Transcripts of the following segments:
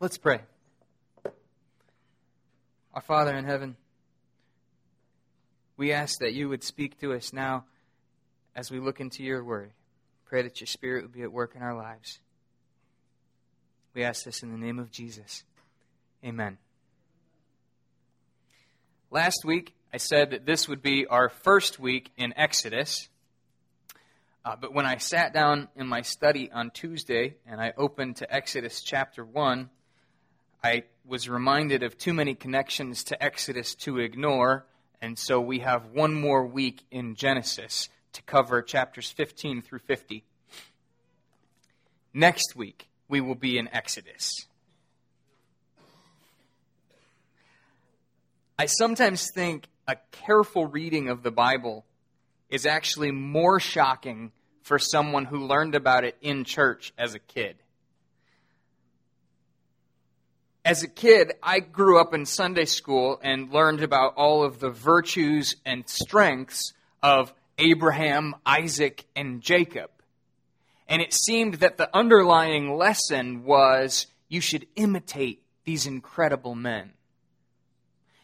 Let's pray. Our Father in heaven, we ask that you would speak to us now as we look into your word. Pray that your Spirit would be at work in our lives. We ask this in the name of Jesus. Amen. Last week, I said that this would be our first week in Exodus. Uh, but when I sat down in my study on Tuesday and I opened to Exodus chapter 1, I was reminded of too many connections to Exodus to ignore, and so we have one more week in Genesis to cover chapters 15 through 50. Next week, we will be in Exodus. I sometimes think a careful reading of the Bible is actually more shocking for someone who learned about it in church as a kid. As a kid, I grew up in Sunday school and learned about all of the virtues and strengths of Abraham, Isaac, and Jacob. And it seemed that the underlying lesson was you should imitate these incredible men.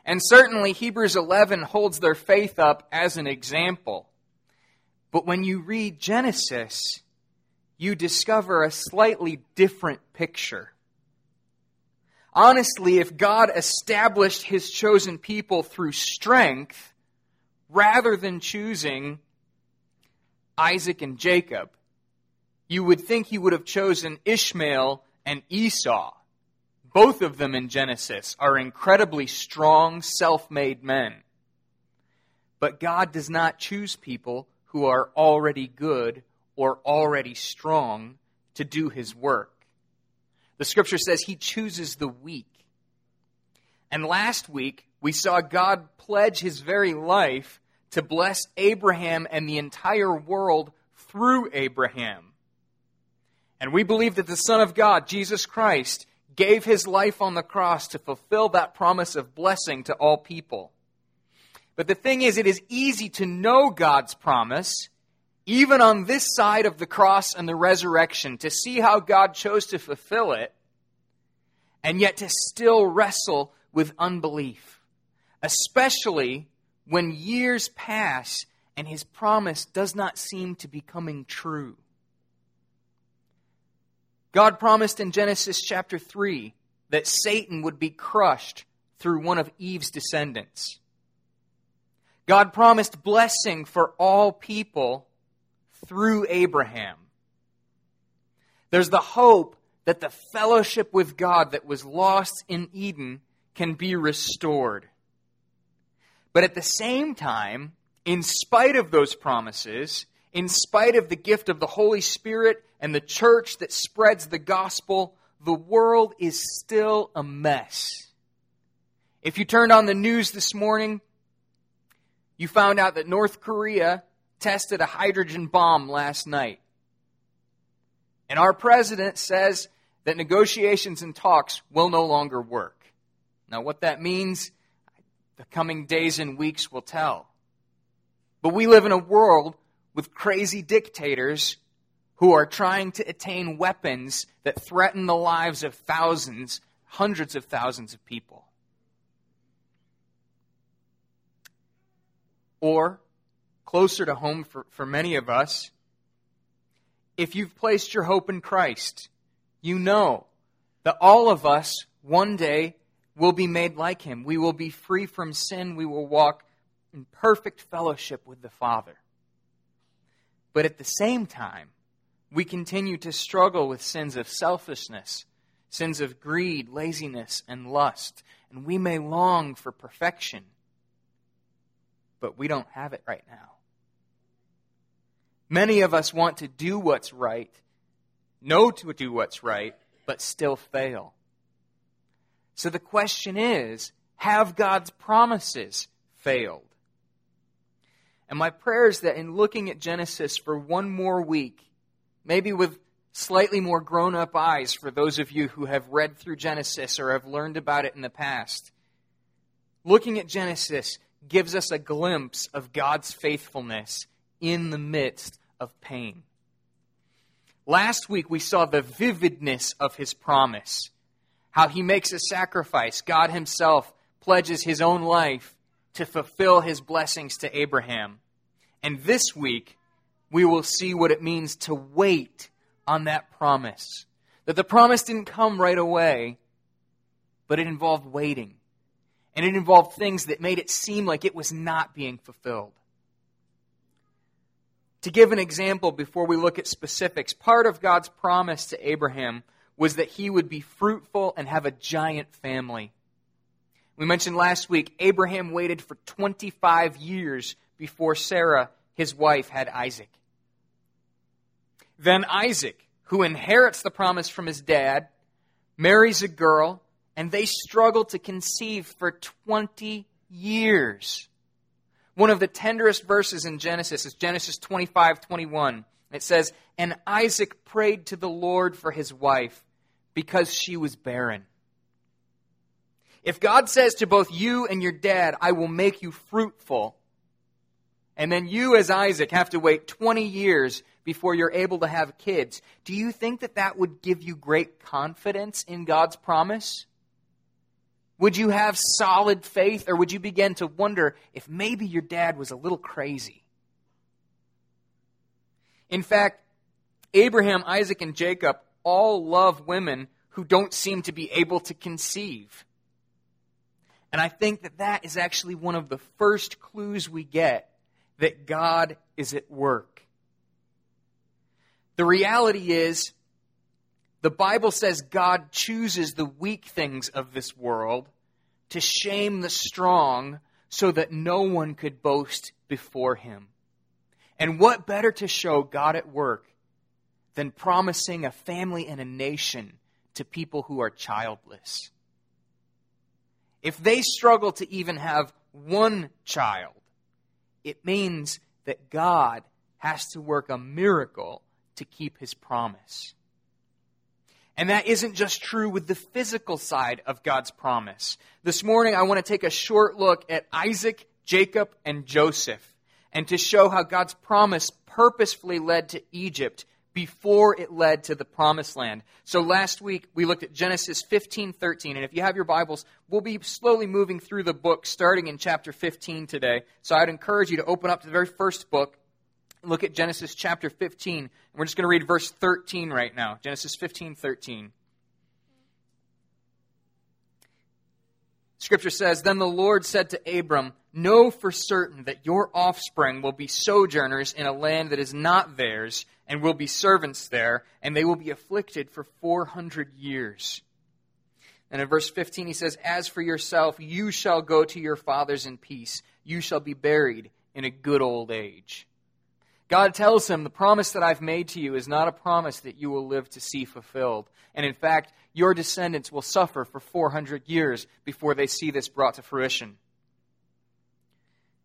And certainly Hebrews 11 holds their faith up as an example. But when you read Genesis, you discover a slightly different picture. Honestly, if God established his chosen people through strength, rather than choosing Isaac and Jacob, you would think he would have chosen Ishmael and Esau. Both of them in Genesis are incredibly strong, self made men. But God does not choose people who are already good or already strong to do his work. The scripture says he chooses the weak. And last week, we saw God pledge his very life to bless Abraham and the entire world through Abraham. And we believe that the Son of God, Jesus Christ, gave his life on the cross to fulfill that promise of blessing to all people. But the thing is, it is easy to know God's promise, even on this side of the cross and the resurrection, to see how God chose to fulfill it, and yet to still wrestle with unbelief, especially when years pass and his promise does not seem to be coming true. God promised in Genesis chapter 3 that Satan would be crushed through one of Eve's descendants. God promised blessing for all people through Abraham. There's the hope that the fellowship with God that was lost in Eden can be restored. But at the same time, in spite of those promises, in spite of the gift of the Holy Spirit and the church that spreads the gospel, the world is still a mess. If you turned on the news this morning, you found out that North Korea tested a hydrogen bomb last night. And our president says that negotiations and talks will no longer work. Now, what that means, the coming days and weeks will tell. But we live in a world with crazy dictators who are trying to attain weapons that threaten the lives of thousands, hundreds of thousands of people. Or, closer to home for, for many of us, if you've placed your hope in Christ, you know that all of us one day will be made like Him. We will be free from sin. We will walk in perfect fellowship with the Father. But at the same time, we continue to struggle with sins of selfishness, sins of greed, laziness, and lust, and we may long for perfection but we don't have it right now. Many of us want to do what's right, know to do what's right, but still fail. So the question is have God's promises failed? And my prayer is that in looking at Genesis for one more week, maybe with slightly more grown up eyes for those of you who have read through Genesis or have learned about it in the past, looking at Genesis, gives us a glimpse of God's faithfulness in the midst of pain. Last week we saw the vividness of his promise, how he makes a sacrifice. God himself pledges his own life to fulfill his blessings to Abraham. And this week, we will see what it means to wait on that promise. That the promise didn't come right away, but it involved waiting. And it involved things that made it seem like it was not being fulfilled. To give an example before we look at specifics, part of God's promise to Abraham was that he would be fruitful and have a giant family. We mentioned last week, Abraham waited for 25 years before Sarah, his wife, had Isaac. Then Isaac, who inherits the promise from his dad, marries a girl, and they struggle to conceive for 20 years. One of the tenderest verses in Genesis is Genesis 25 21. It says, And Isaac prayed to the Lord for his wife because she was barren. If God says to both you and your dad, I will make you fruitful, and then you, as Isaac, have to wait 20 years before you're able to have kids, do you think that that would give you great confidence in God's promise? Would you have solid faith, or would you begin to wonder if maybe your dad was a little crazy? In fact, Abraham, Isaac, and Jacob all love women who don't seem to be able to conceive. And I think that that is actually one of the first clues we get that God is at work. The reality is, the Bible says God chooses the weak things of this world to shame the strong so that no one could boast before him. And what better to show God at work than promising a family and a nation to people who are childless? If they struggle to even have one child, it means that God has to work a miracle to keep his promise. And that isn't just true with the physical side of God's promise. This morning, I want to take a short look at Isaac, Jacob, and Joseph, and to show how God's promise purposefully led to Egypt before it led to the promised land. So last week we looked at Genesis 15, 13, and if you have your Bibles, we'll be slowly moving through the book starting in chapter 15 today. So I'd encourage you to open up to the very first book, look at Genesis chapter 15, and we're just going to read verse 13 right now. Genesis 15, 13. Scripture says, Then the Lord said to Abram, Know for certain that your offspring will be sojourners in a land that is not theirs, and will be servants there, and they will be afflicted for 400 years. And in verse 15, he says, As for yourself, you shall go to your fathers in peace. You shall be buried in a good old age. God tells him, The promise that I've made to you is not a promise that you will live to see fulfilled. And in fact, your descendants will suffer for 400 years before they see this brought to fruition.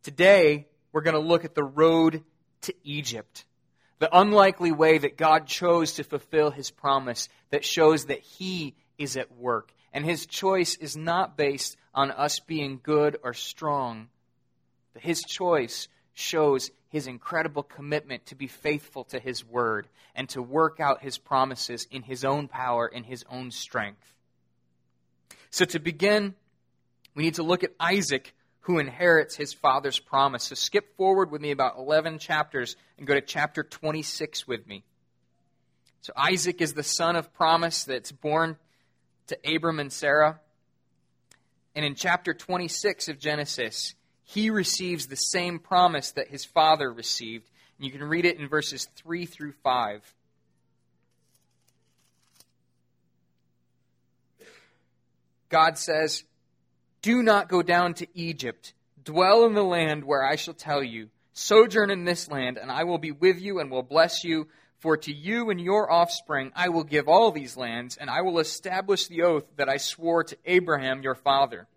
Today, we're going to look at the road to Egypt. The unlikely way that God chose to fulfill his promise that shows that he is at work. And his choice is not based on us being good or strong, but his choice shows his incredible commitment to be faithful to his word and to work out his promises in his own power, in his own strength. So, to begin, we need to look at Isaac, who inherits his father's promise. So skip forward with me about 11 chapters and go to chapter 26 with me. So Isaac is the son of promise that's born to Abram and Sarah. And in chapter 26 of Genesis, he receives the same promise that his father received. And you can read it in verses 3 through 5. God says, do not go down to Egypt. Dwell in the land where I shall tell you. Sojourn in this land, and I will be with you and will bless you. For to you and your offspring I will give all these lands, and I will establish the oath that I swore to Abraham your father.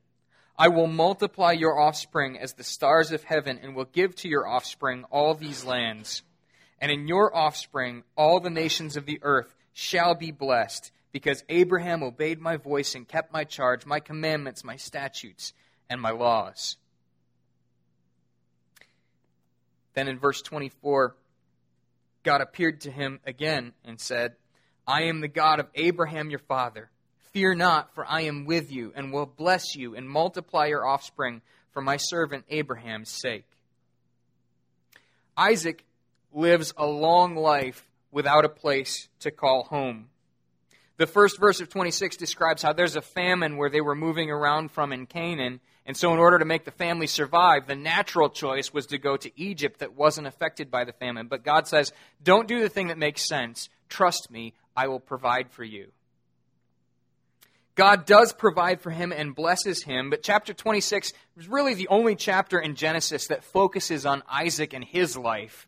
I will multiply your offspring as the stars of heaven, and will give to your offspring all these lands. And in your offspring all the nations of the earth shall be blessed because Abraham obeyed my voice and kept my charge, my commandments, my statutes, and my laws. Then in verse 24, God appeared to him again and said, I am the God of Abraham your father. Fear not, for I am with you, and will bless you, and multiply your offspring for my servant Abraham's sake. Isaac lives a long life without a place to call home. The first verse of 26 describes how there's a famine where they were moving around from in Canaan. And so, in order to make the family survive, the natural choice was to go to Egypt that wasn't affected by the famine. But God says, don't do the thing that makes sense. Trust me, I will provide for you. God does provide for him and blesses him, but chapter 26 is really the only chapter in Genesis that focuses on Isaac and his life.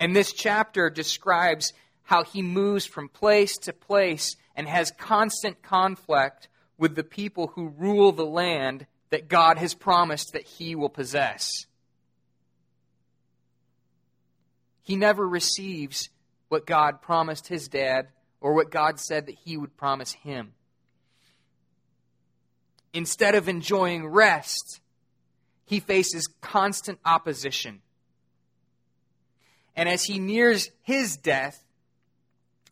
And this chapter describes how he moves from place to place and has constant conflict with the people who rule the land that God has promised that he will possess. He never receives what God promised his dad or what God said that he would promise him. Instead of enjoying rest, he faces constant opposition. And as he nears his death,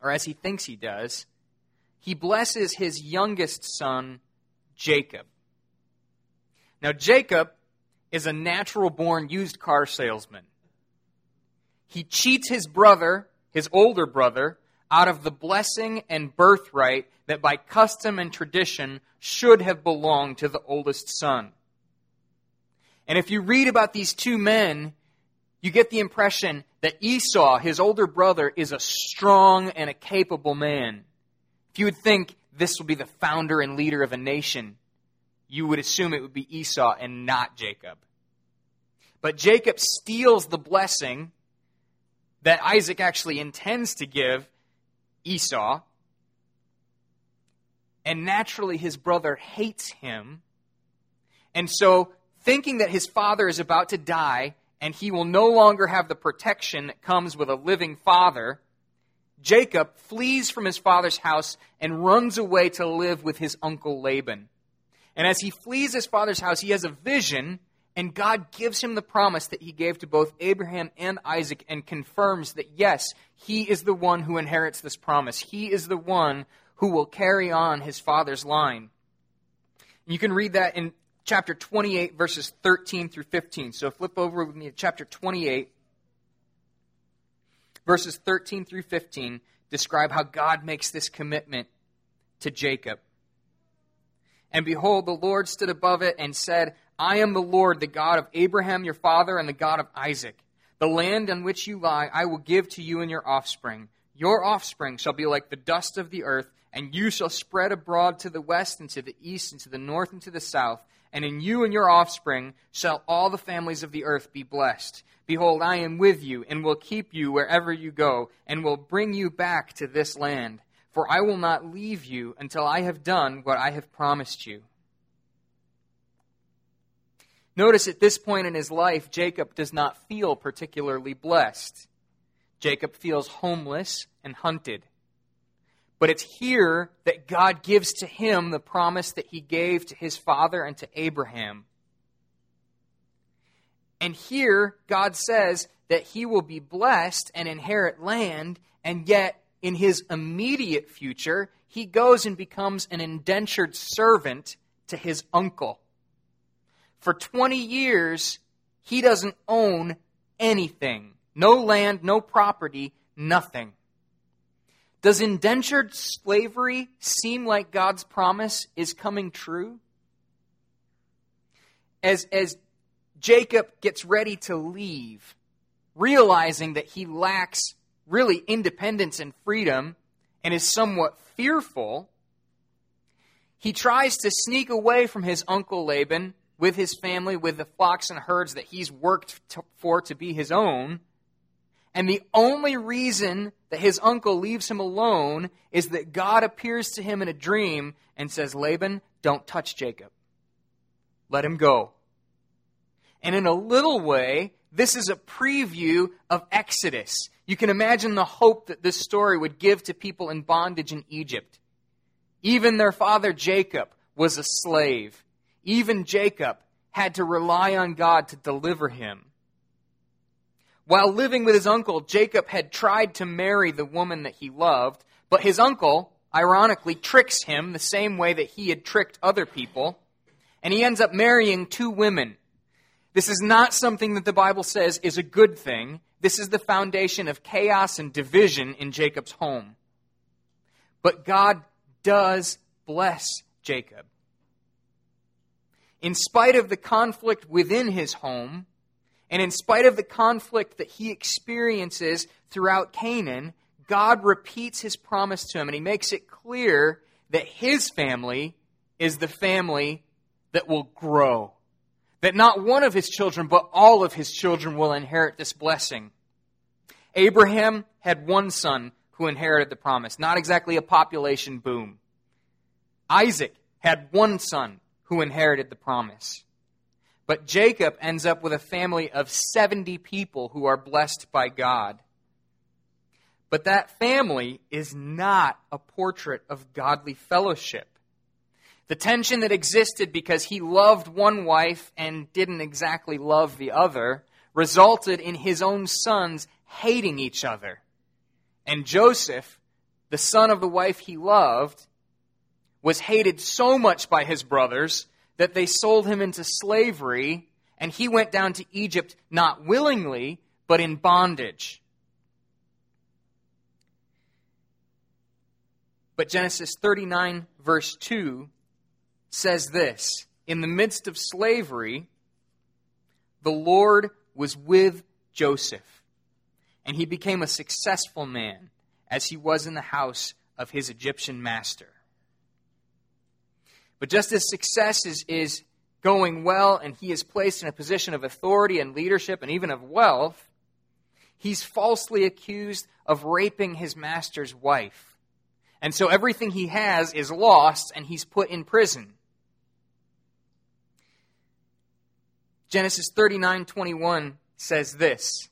or as he thinks he does, he blesses his youngest son, Jacob. Now, Jacob is a natural born used car salesman. He cheats his brother, his older brother, out of the blessing and birthright that by custom and tradition should have belonged to the oldest son. And if you read about these two men, you get the impression that Esau, his older brother, is a strong and a capable man. If you would think this will be the founder and leader of a nation, you would assume it would be Esau and not Jacob. But Jacob steals the blessing that Isaac actually intends to give Esau. And naturally, his brother hates him. And so, thinking that his father is about to die and he will no longer have the protection that comes with a living father, Jacob flees from his father's house and runs away to live with his uncle Laban. And as he flees his father's house, he has a vision, and God gives him the promise that he gave to both Abraham and Isaac and confirms that, yes, he is the one who inherits this promise. He is the one who will carry on his father's line. You can read that in chapter 28, verses 13 through 15. So flip over with me to chapter 28, verses 13 through 15 describe how God makes this commitment to Jacob. And behold, the Lord stood above it and said, I am the Lord, the God of Abraham your father, and the God of Isaac. The land on which you lie I will give to you and your offspring. Your offspring shall be like the dust of the earth, and you shall spread abroad to the west and to the east and to the north and to the south. And in you and your offspring shall all the families of the earth be blessed. Behold, I am with you, and will keep you wherever you go, and will bring you back to this land for I will not leave you until I have done what I have promised you. Notice at this point in his life, Jacob does not feel particularly blessed. Jacob feels homeless and hunted. But it's here that God gives to him the promise that he gave to his father and to Abraham. And here, God says that he will be blessed and inherit land, and yet in his immediate future, he goes and becomes an indentured servant to his uncle. For 20 years, he doesn't own anything no land, no property, nothing. Does indentured slavery seem like God's promise is coming true? As, as Jacob gets ready to leave, realizing that he lacks really independence and freedom and is somewhat fearful, he tries to sneak away from his uncle Laban with his family, with the flocks and herds that he's worked to, for to be his own. And the only reason that his uncle leaves him alone is that God appears to him in a dream and says, Laban, don't touch Jacob. Let him go. And in a little way, this is a preview of Exodus. You can imagine the hope that this story would give to people in bondage in Egypt. Even their father Jacob was a slave. Even Jacob had to rely on God to deliver him. While living with his uncle, Jacob had tried to marry the woman that he loved, but his uncle, ironically, tricks him the same way that he had tricked other people, and he ends up marrying two women. This is not something that the Bible says is a good thing. This is the foundation of chaos and division in Jacob's home. But God does bless Jacob. In spite of the conflict within his home, and in spite of the conflict that he experiences throughout Canaan, God repeats his promise to him and he makes it clear that his family is the family that will grow. That not one of his children, but all of his children will inherit this blessing. Abraham had one son who inherited the promise, not exactly a population boom. Isaac had one son who inherited the promise. But Jacob ends up with a family of 70 people who are blessed by God. But that family is not a portrait of godly fellowship. The tension that existed because he loved one wife and didn't exactly love the other resulted in his own sons hating each other. And Joseph, the son of the wife he loved, was hated so much by his brothers that they sold him into slavery, and he went down to Egypt not willingly, but in bondage. But Genesis 39, verse 2, says this In the midst of slavery, the Lord was with Joseph, and he became a successful man as he was in the house of his Egyptian master. But just as success is, is going well and he is placed in a position of authority and leadership and even of wealth, he's falsely accused of raping his master's wife. And so everything he has is lost and he's put in prison. Genesis 39:21 says this.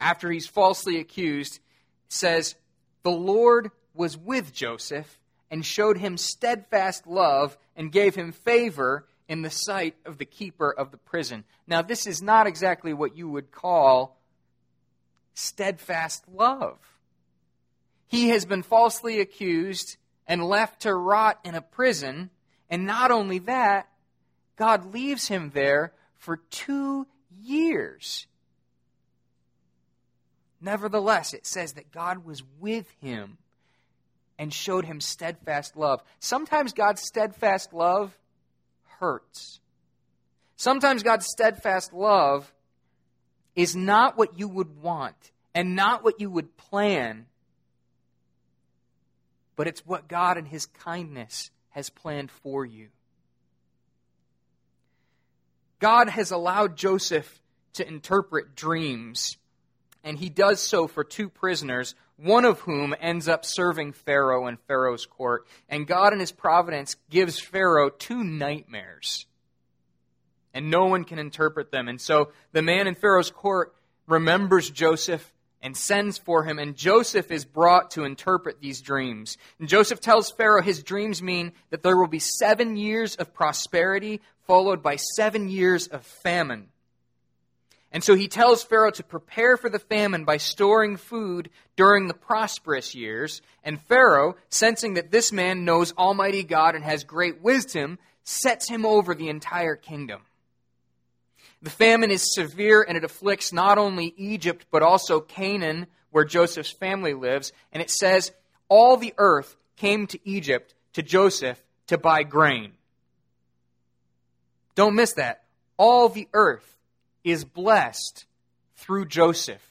After he's falsely accused, says, "The Lord was with Joseph and showed him steadfast love and gave him favor in the sight of the keeper of the prison. Now, this is not exactly what you would call steadfast love. He has been falsely accused and left to rot in a prison, and not only that, God leaves him there for two years. Nevertheless, it says that God was with him and showed him steadfast love. Sometimes God's steadfast love hurts. Sometimes God's steadfast love is not what you would want and not what you would plan, but it's what God in His kindness has planned for you. God has allowed Joseph to interpret dreams, and he does so for two prisoners one of whom ends up serving Pharaoh in Pharaoh's court. And God, in his providence, gives Pharaoh two nightmares. And no one can interpret them. And so the man in Pharaoh's court remembers Joseph and sends for him, and Joseph is brought to interpret these dreams. And Joseph tells Pharaoh his dreams mean that there will be seven years of prosperity, followed by seven years of famine. And so he tells Pharaoh to prepare for the famine by storing food during the prosperous years. And Pharaoh, sensing that this man knows Almighty God and has great wisdom, sets him over the entire kingdom. The famine is severe and it afflicts not only Egypt, but also Canaan, where Joseph's family lives. And it says, All the earth came to Egypt to Joseph to buy grain. Don't miss that. All the earth is blessed through Joseph.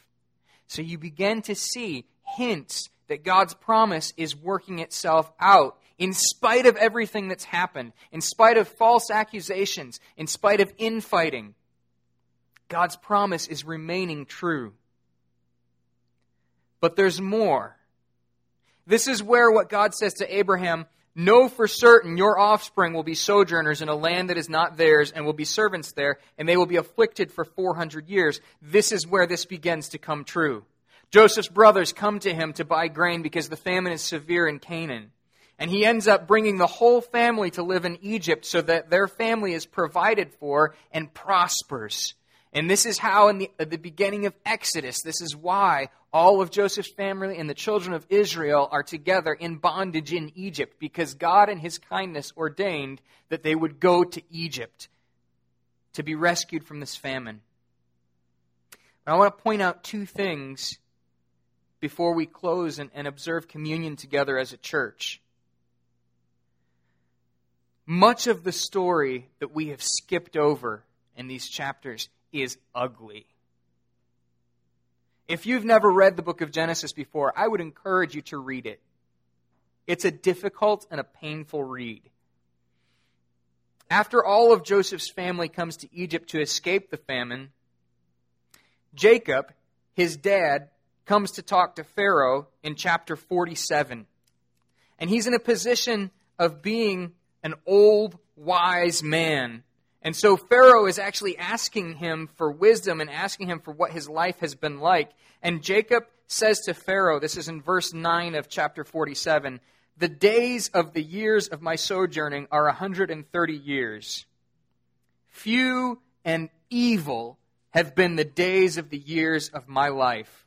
So you begin to see hints that God's promise is working itself out in spite of everything that's happened, in spite of false accusations, in spite of infighting. God's promise is remaining true. But there's more. This is where what God says to Abraham Know for certain your offspring will be sojourners in a land that is not theirs and will be servants there, and they will be afflicted for 400 years. This is where this begins to come true. Joseph's brothers come to him to buy grain because the famine is severe in Canaan. And he ends up bringing the whole family to live in Egypt so that their family is provided for and prospers. And this is how, in the, at the beginning of Exodus, this is why all of Joseph's family and the children of Israel are together in bondage in Egypt because God, in his kindness, ordained that they would go to Egypt to be rescued from this famine. But I want to point out two things before we close and, and observe communion together as a church. Much of the story that we have skipped over in these chapters is ugly. If you've never read the book of Genesis before, I would encourage you to read it. It's a difficult and a painful read. After all of Joseph's family comes to Egypt to escape the famine, Jacob, his dad, comes to talk to Pharaoh in chapter 47. And he's in a position of being an old, wise man and so Pharaoh is actually asking him for wisdom and asking him for what his life has been like. And Jacob says to Pharaoh, this is in verse 9 of chapter 47, the days of the years of my sojourning are 130 years. Few and evil have been the days of the years of my life,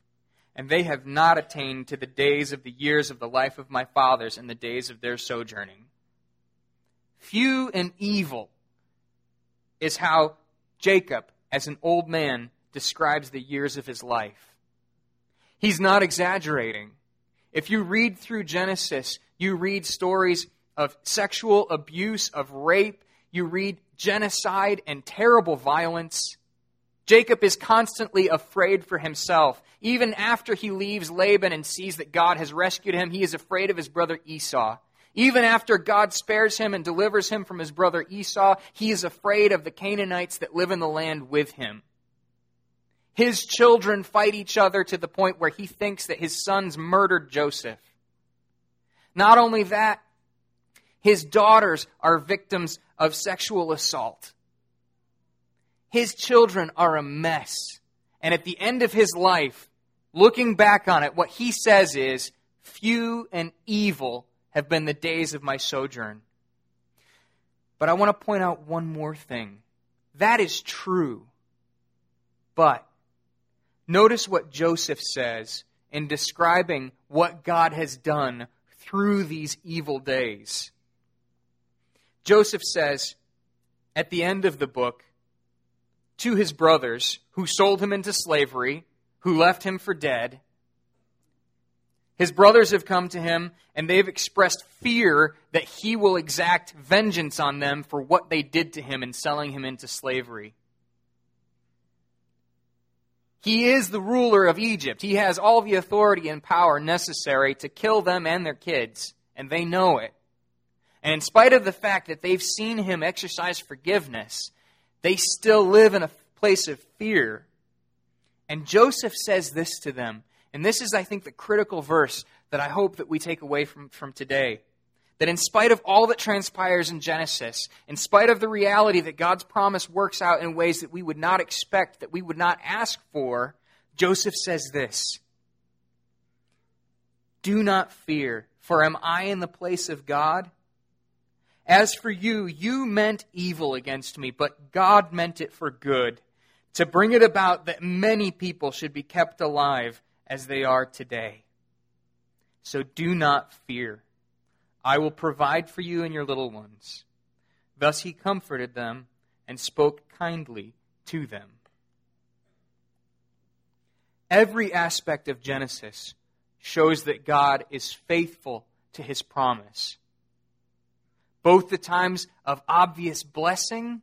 and they have not attained to the days of the years of the life of my fathers and the days of their sojourning. Few and evil is how Jacob, as an old man, describes the years of his life. He's not exaggerating. If you read through Genesis, you read stories of sexual abuse, of rape, you read genocide and terrible violence. Jacob is constantly afraid for himself. Even after he leaves Laban and sees that God has rescued him, he is afraid of his brother Esau. Even after God spares him and delivers him from his brother Esau, he is afraid of the Canaanites that live in the land with him. His children fight each other to the point where he thinks that his sons murdered Joseph. Not only that, his daughters are victims of sexual assault. His children are a mess. And at the end of his life, looking back on it, what he says is, few and evil have been the days of my sojourn. But I want to point out one more thing. That is true. But notice what Joseph says in describing what God has done through these evil days. Joseph says at the end of the book to his brothers who sold him into slavery, who left him for dead, his brothers have come to him and they've expressed fear that he will exact vengeance on them for what they did to him in selling him into slavery. He is the ruler of Egypt. He has all the authority and power necessary to kill them and their kids, and they know it. And in spite of the fact that they've seen him exercise forgiveness, they still live in a place of fear. And Joseph says this to them and this is, I think, the critical verse that I hope that we take away from, from today. That in spite of all that transpires in Genesis, in spite of the reality that God's promise works out in ways that we would not expect, that we would not ask for, Joseph says this Do not fear, for am I in the place of God? As for you, you meant evil against me, but God meant it for good, to bring it about that many people should be kept alive as they are today. So do not fear. I will provide for you and your little ones. Thus he comforted them and spoke kindly to them. Every aspect of Genesis shows that God is faithful to his promise. Both the times of obvious blessing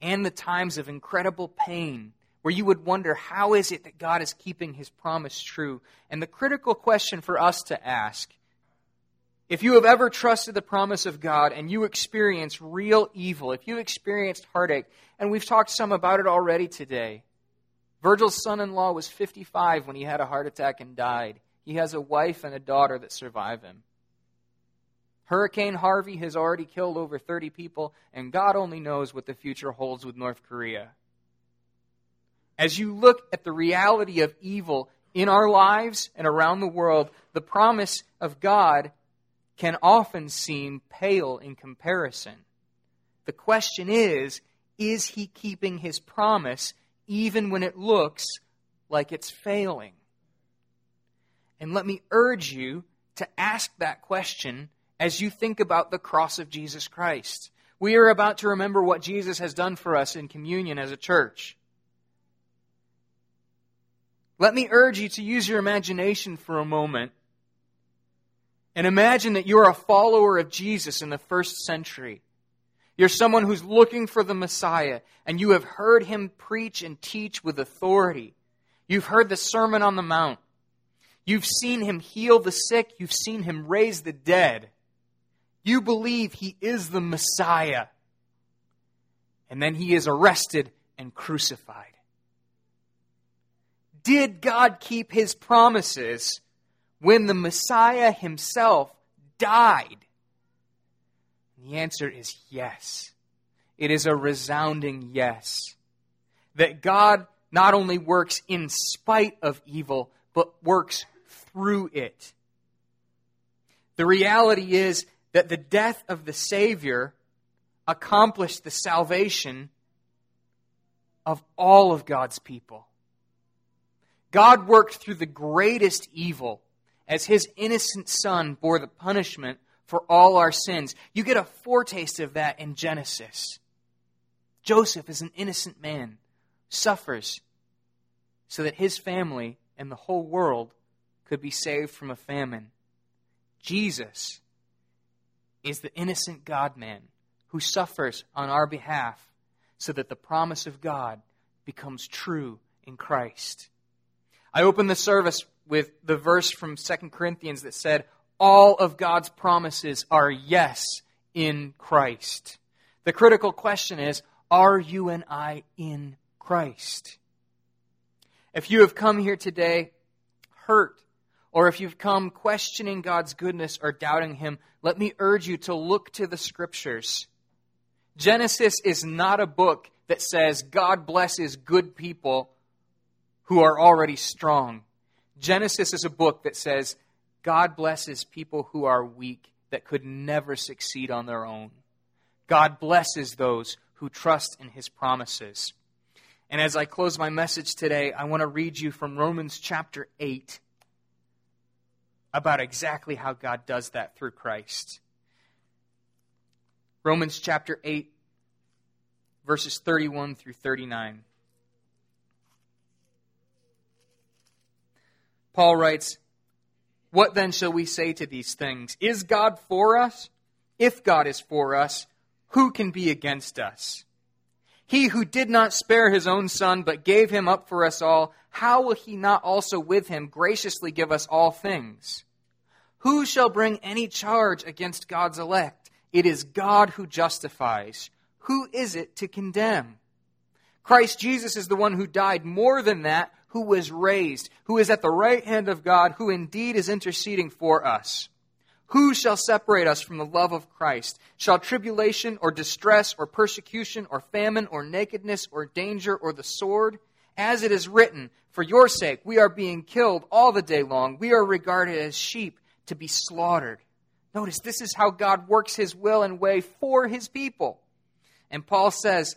and the times of incredible pain where you would wonder how is it that God is keeping his promise true? And the critical question for us to ask if you have ever trusted the promise of God and you experience real evil, if you experienced heartache, and we've talked some about it already today. Virgil's son in law was 55 when he had a heart attack and died. He has a wife and a daughter that survive him. Hurricane Harvey has already killed over 30 people, and God only knows what the future holds with North Korea. As you look at the reality of evil in our lives and around the world, the promise of God can often seem pale in comparison. The question is is he keeping his promise even when it looks like it's failing? And let me urge you to ask that question as you think about the cross of Jesus Christ. We are about to remember what Jesus has done for us in communion as a church. Let me urge you to use your imagination for a moment and imagine that you're a follower of Jesus in the first century. You're someone who's looking for the Messiah, and you have heard him preach and teach with authority. You've heard the Sermon on the Mount. You've seen him heal the sick. You've seen him raise the dead. You believe he is the Messiah. And then he is arrested and crucified. Did God keep his promises when the Messiah himself died? And the answer is yes. It is a resounding yes. That God not only works in spite of evil, but works through it. The reality is that the death of the Savior accomplished the salvation of all of God's people. God worked through the greatest evil as his innocent son bore the punishment for all our sins. You get a foretaste of that in Genesis. Joseph is an innocent man, suffers so that his family and the whole world could be saved from a famine. Jesus is the innocent God man who suffers on our behalf so that the promise of God becomes true in Christ. I opened the service with the verse from 2 Corinthians that said, All of God's promises are yes in Christ. The critical question is, are you and I in Christ? If you have come here today hurt, or if you've come questioning God's goodness or doubting Him, let me urge you to look to the Scriptures. Genesis is not a book that says God blesses good people who are already strong. Genesis is a book that says God blesses people who are weak, that could never succeed on their own. God blesses those who trust in his promises. And as I close my message today, I want to read you from Romans chapter 8 about exactly how God does that through Christ. Romans chapter 8, verses 31 through 39. Paul writes, What then shall we say to these things? Is God for us? If God is for us, who can be against us? He who did not spare his own son, but gave him up for us all, how will he not also with him graciously give us all things? Who shall bring any charge against God's elect? It is God who justifies. Who is it to condemn? Christ Jesus is the one who died more than that who was raised, who is at the right hand of God, who indeed is interceding for us. Who shall separate us from the love of Christ? Shall tribulation or distress or persecution or famine or nakedness or danger or the sword? As it is written, For your sake we are being killed all the day long. We are regarded as sheep to be slaughtered. Notice this is how God works his will and way for his people. And Paul says,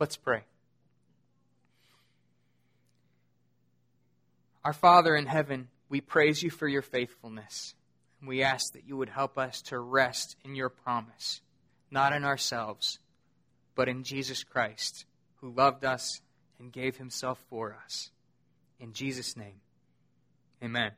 Let's pray. Our Father in heaven, we praise you for your faithfulness. And we ask that you would help us to rest in your promise, not in ourselves, but in Jesus Christ, who loved us and gave himself for us. In Jesus' name, amen.